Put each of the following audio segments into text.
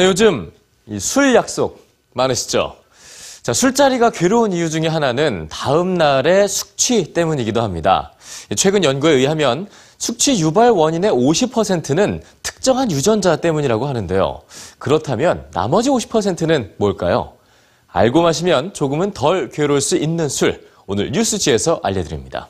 네, 요즘 이술 약속 많으시죠? 자, 술자리가 괴로운 이유 중에 하나는 다음 날의 숙취 때문이기도 합니다. 최근 연구에 의하면 숙취 유발 원인의 50%는 특정한 유전자 때문이라고 하는데요. 그렇다면 나머지 50%는 뭘까요? 알고 마시면 조금은 덜 괴로울 수 있는 술. 오늘 뉴스지에서 알려드립니다.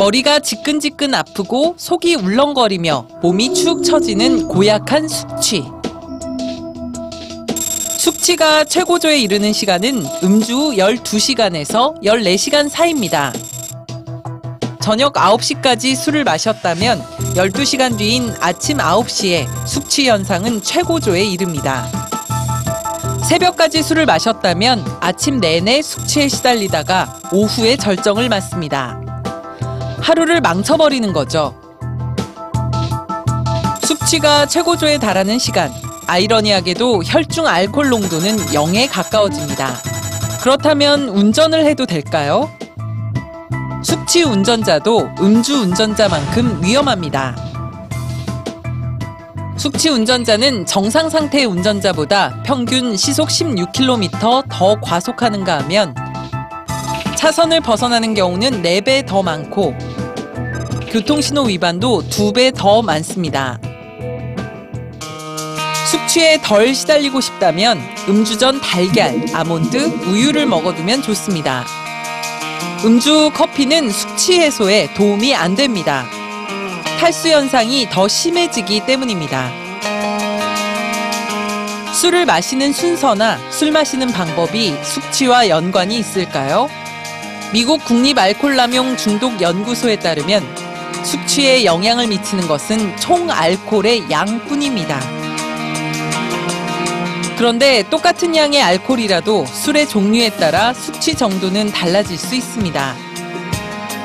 머리가 지끈지끈 아프고 속이 울렁거리며 몸이 축 처지는 고약한 숙취. 숙취가 최고조에 이르는 시간은 음주 후 12시간에서 14시간 사이입니다. 저녁 9시까지 술을 마셨다면 12시간 뒤인 아침 9시에 숙취 현상은 최고조에 이릅니다. 새벽까지 술을 마셨다면 아침 내내 숙취에 시달리다가 오후에 절정을 맞습니다. 하루를 망쳐버리는 거죠. 숙취가 최고조에 달하는 시간. 아이러니하게도 혈중 알코올 농도는 0에 가까워집니다. 그렇다면 운전을 해도 될까요? 숙취 운전자도 음주 운전자만큼 위험합니다. 숙취 운전자는 정상 상태의 운전자보다 평균 시속 16km 더 과속하는가 하면 차선을 벗어나는 경우는 4배 더 많고 교통신호 위반도 2배 더 많습니다. 숙취에 덜 시달리고 싶다면 음주 전 달걀, 아몬드, 우유를 먹어두면 좋습니다. 음주 커피는 숙취 해소에 도움이 안 됩니다. 탈수 현상이 더 심해지기 때문입니다. 술을 마시는 순서나 술 마시는 방법이 숙취와 연관이 있을까요? 미국 국립알코올남용 중독 연구소에 따르면 숙취에 영향을 미치는 것은 총 알코올의 양뿐입니다. 그런데 똑같은 양의 알코올이라도 술의 종류에 따라 숙취 정도는 달라질 수 있습니다.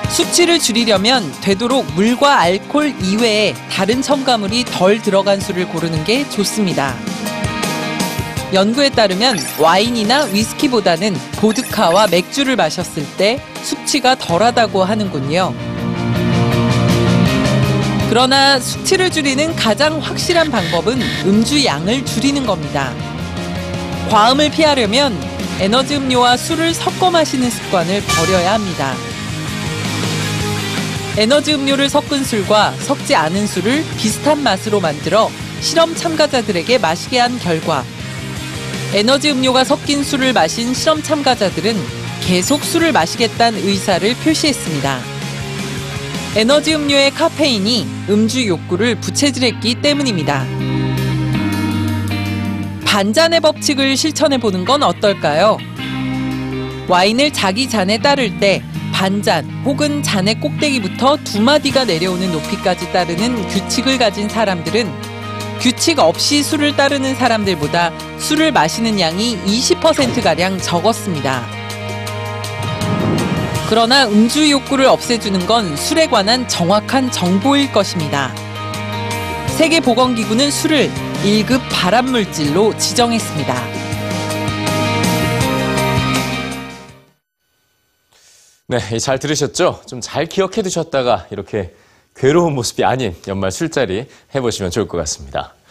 숙취를 줄이려면 되도록 물과 알코올 이외에 다른 첨가물이 덜 들어간 술을 고르는 게 좋습니다. 연구에 따르면 와인이나 위스키보다는 보드카와 맥주를 마셨을 때 숙취가 덜하다고 하는군요. 그러나 숙취를 줄이는 가장 확실한 방법은 음주 양을 줄이는 겁니다. 과음을 피하려면 에너지 음료와 술을 섞어 마시는 습관을 버려야 합니다. 에너지 음료를 섞은 술과 섞지 않은 술을 비슷한 맛으로 만들어 실험 참가자들에게 마시게 한 결과 에너지 음료가 섞인 술을 마신 실험 참가자들은 계속 술을 마시겠다는 의사를 표시했습니다. 에너지 음료의 카페인이 음주 욕구를 부채질했기 때문입니다. 반잔의 법칙을 실천해 보는 건 어떨까요? 와인을 자기 잔에 따를 때 반잔 혹은 잔의 꼭대기부터 두 마디가 내려오는 높이까지 따르는 규칙을 가진 사람들은 규칙 없이 술을 따르는 사람들보다 술을 마시는 양이 20%가량 적었습니다. 그러나 음주 욕구를 없애주는 건 술에 관한 정확한 정보일 것입니다. 세계보건기구는 술을 1급 발암물질로 지정했습니다. 네, 잘 들으셨죠? 좀 잘 기억해 두셨다가 이렇게 괴로운 모습이 아닌 연말 술자리 해보시면 좋을 것 같습니다.